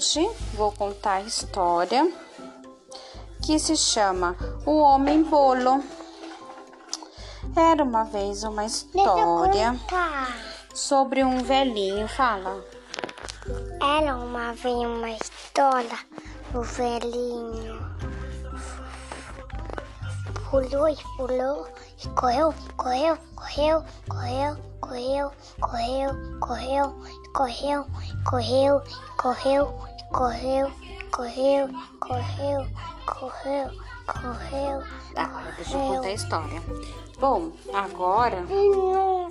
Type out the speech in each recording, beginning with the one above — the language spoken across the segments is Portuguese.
Hoje vou contar a história que se chama O Homem Bolo. Era uma vez uma história sobre um velhinho. Fala. Era uma vez uma história do velhinho. Pulou e pulou, correu, correu, correu, correu, correu, correu, correu, correu, correu, correu, correu, correu, correu, correu, correu. Tá, deixa eu contar a história. Bom, agora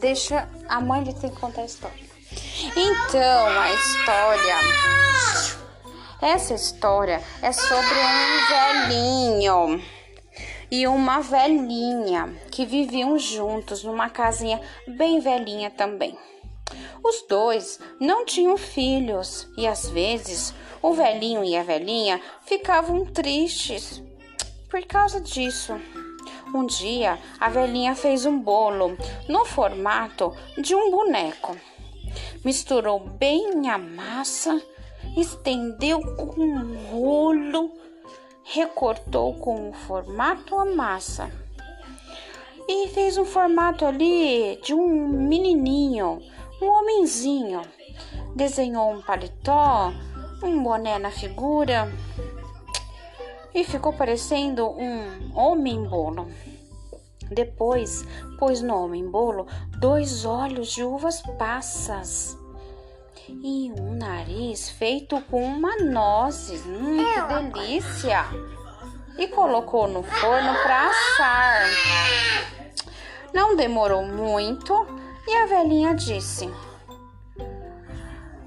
deixa a mãe de ter que contar a história. Então, a história. Essa história é sobre um velhinho e uma velhinha que viviam juntos numa casinha bem velhinha também. Os dois não tinham filhos e às vezes o velhinho e a velhinha ficavam tristes por causa disso. Um dia a velhinha fez um bolo no formato de um boneco. Misturou bem a massa, estendeu com um rolo, recortou com o formato a massa e fez um formato ali de um menininho, um homenzinho. Desenhou um paletó, um boné na figura e ficou parecendo um homem bolo. Depois pôs no homem bolo dois olhos de uvas passas e um nariz feito com uma nozes. Hum, que delícia! E colocou no forno para assar. Não demorou muito e a velhinha disse: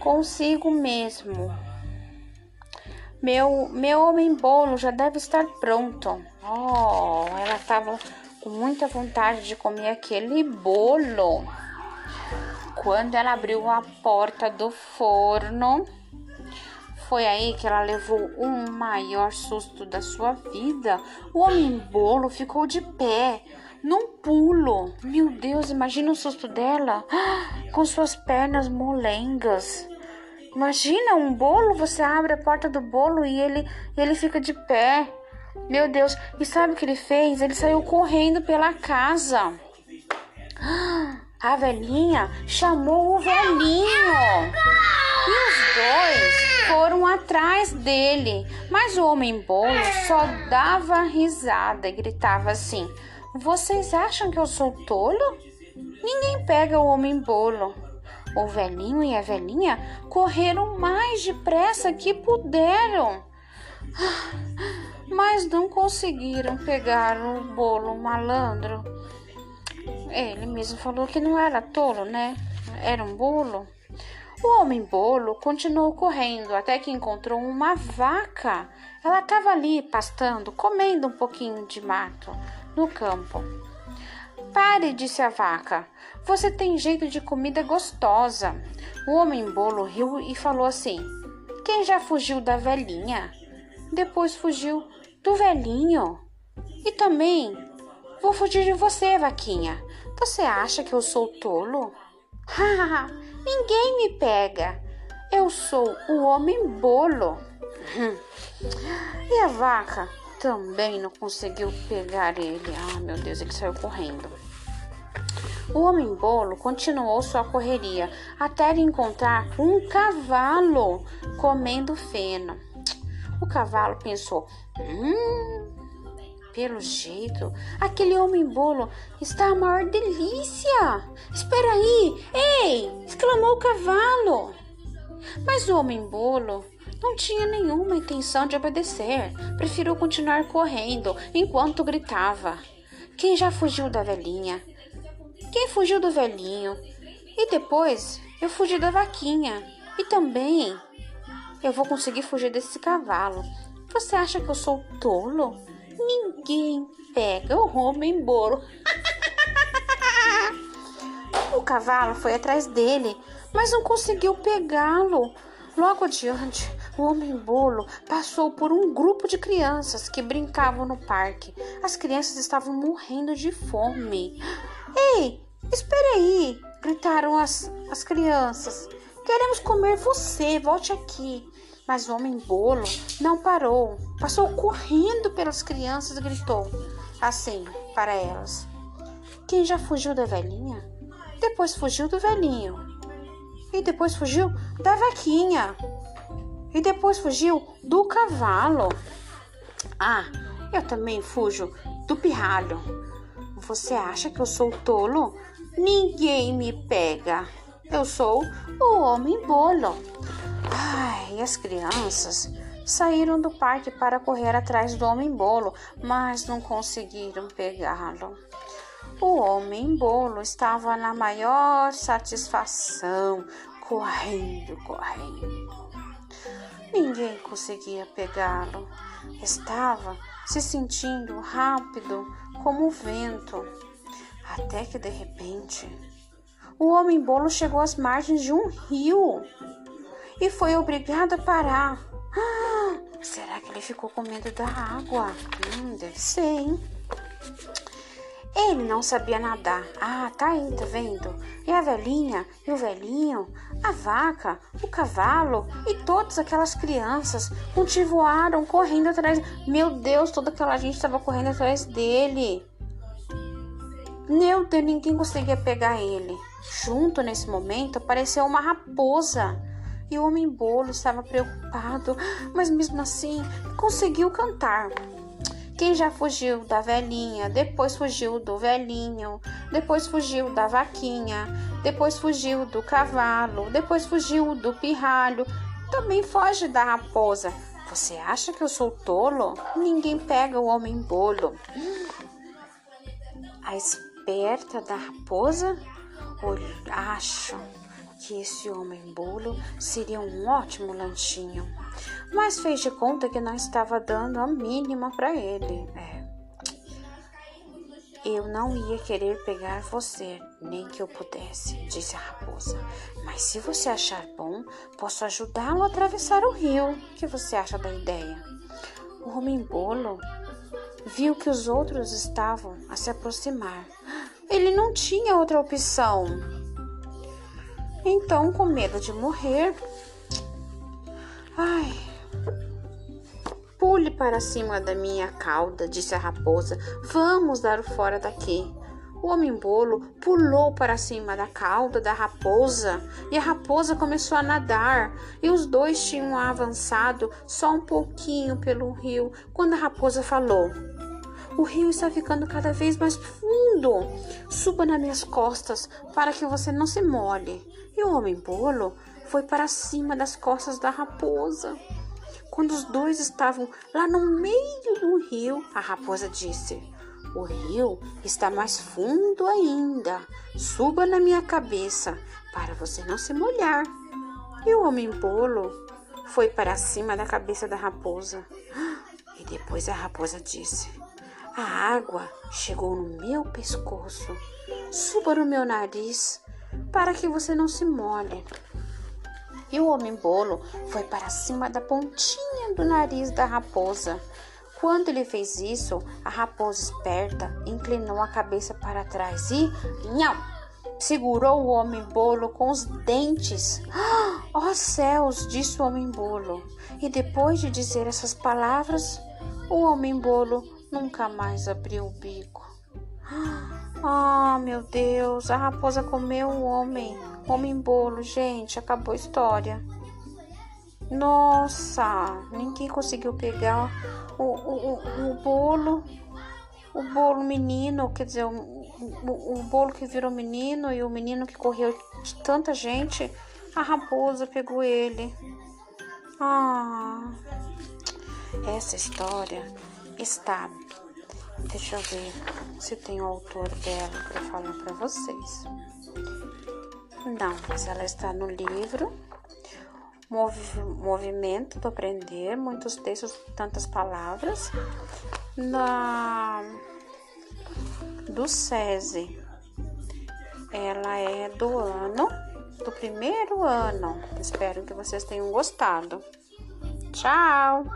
Consigo mesmo. Meu, meu homem bolo já deve estar pronto. Oh, ela estava com muita vontade de comer aquele bolo. Quando ela abriu a porta do forno, foi aí que ela levou o maior susto da sua vida. O homem bolo ficou de pé, num pulo. Meu Deus, imagina o susto dela, com suas pernas molengas. Imagina um bolo, você abre a porta do bolo e ele, ele fica de pé. Meu Deus, e sabe o que ele fez? Ele saiu correndo pela casa. A velhinha chamou o velhinho. E os dois foram atrás dele. Mas o homem bolo só dava risada e gritava assim: Vocês acham que eu sou tolo? Ninguém pega o homem bolo. O velhinho e a velhinha correram mais depressa que puderam, mas não conseguiram pegar o bolo malandro. Ele mesmo falou que não era tolo, né? Era um bolo. O homem bolo continuou correndo até que encontrou uma vaca. Ela estava ali pastando, comendo um pouquinho de mato no campo. Pare, disse a vaca. Você tem jeito de comida gostosa. O homem bolo riu e falou assim: Quem já fugiu da velhinha? Depois fugiu do velhinho. E também vou fugir de você, vaquinha. Você acha que eu sou tolo? Ninguém me pega. Eu sou o homem bolo. e a vaca também não conseguiu pegar ele. Ah, meu Deus, ele saiu correndo. O homem bolo continuou sua correria até encontrar um cavalo comendo feno. O cavalo pensou: Hum, pelo jeito, aquele homem bolo está a maior delícia. Espera aí! Ei! exclamou o cavalo. Mas o homem bolo não tinha nenhuma intenção de obedecer. Preferiu continuar correndo enquanto gritava. Quem já fugiu da velhinha? Quem fugiu do velhinho? E depois eu fugi da vaquinha. E também eu vou conseguir fugir desse cavalo. Você acha que eu sou tolo? Ninguém pega o homem bolo. o cavalo foi atrás dele, mas não conseguiu pegá-lo. Logo adiante, o homem bolo passou por um grupo de crianças que brincavam no parque. As crianças estavam morrendo de fome. Ei, espere aí! gritaram as, as crianças. Queremos comer você, volte aqui. Mas o homem bolo não parou, passou correndo pelas crianças e gritou assim para elas: Quem já fugiu da velhinha? Depois fugiu do velhinho. E depois fugiu da vaquinha. E depois fugiu do cavalo. Ah, eu também fujo do pirralho. Você acha que eu sou tolo? Ninguém me pega. Eu sou o homem bolo. Ai, as crianças saíram do parque para correr atrás do homem bolo, mas não conseguiram pegá-lo. O homem bolo estava na maior satisfação, correndo, correndo. Ninguém conseguia pegá-lo. Estava se sentindo rápido como o vento, até que de repente o homem bolo chegou às margens de um rio e foi obrigado a parar. Ah, será que ele ficou com medo da água? Hum, deve ser, hein? Ele não sabia nadar. Ah, tá aí, tá vendo? E a velhinha, e o velhinho, a vaca, o cavalo e todas aquelas crianças continuaram correndo atrás. Meu Deus, toda aquela gente estava correndo atrás dele. Meu Deus, ninguém conseguia pegar ele. Junto nesse momento apareceu uma raposa. E o homem bolo estava preocupado, mas mesmo assim conseguiu cantar. Quem já fugiu da velhinha, depois fugiu do velhinho, depois fugiu da vaquinha, depois fugiu do cavalo, depois fugiu do pirralho, também foge da raposa. Você acha que eu sou tolo? Ninguém pega o homem bolo. A esperta da raposa? Acho que esse homem bolo seria um ótimo lanchinho mas fez de conta que não estava dando a mínima para ele. É. Eu não ia querer pegar você, nem que eu pudesse, disse a raposa. Mas se você achar bom, posso ajudá-lo a atravessar o rio. O que você acha da ideia? O homem bolo viu que os outros estavam a se aproximar. Ele não tinha outra opção. Então, com medo de morrer, ai, Pule para cima da minha cauda, disse a raposa. Vamos dar o fora daqui. O homem-bolo pulou para cima da cauda da raposa e a raposa começou a nadar. E os dois tinham avançado só um pouquinho pelo rio quando a raposa falou: O rio está ficando cada vez mais fundo. Suba nas minhas costas para que você não se molhe. E o homem-bolo foi para cima das costas da raposa. Quando os dois estavam lá no meio do rio, a raposa disse: O rio está mais fundo ainda. Suba na minha cabeça para você não se molhar. E o homem-bolo foi para cima da cabeça da raposa. E depois a raposa disse: A água chegou no meu pescoço. Suba no meu nariz para que você não se molhe. E o homem-bolo foi para cima da pontinha do nariz da raposa. Quando ele fez isso, a raposa esperta inclinou a cabeça para trás e, nham, segurou o homem-bolo com os dentes. Ó oh, céus, disse o homem-bolo. E depois de dizer essas palavras, o homem-bolo nunca mais abriu o bico. Ah, meu Deus, a raposa comeu o homem. Homem bolo, gente, acabou a história. Nossa, ninguém conseguiu pegar o, o, o, o bolo, o bolo menino, quer dizer, o, o, o bolo que virou menino e o menino que correu de tanta gente, a raposa pegou ele. Ah, essa história está. Deixa eu ver se tem o autor dela para falar para vocês. Não, mas ela está no livro Movi Movimento do Aprender, muitos textos, tantas palavras, na do SESI. Ela é do ano, do primeiro ano. Espero que vocês tenham gostado. Tchau!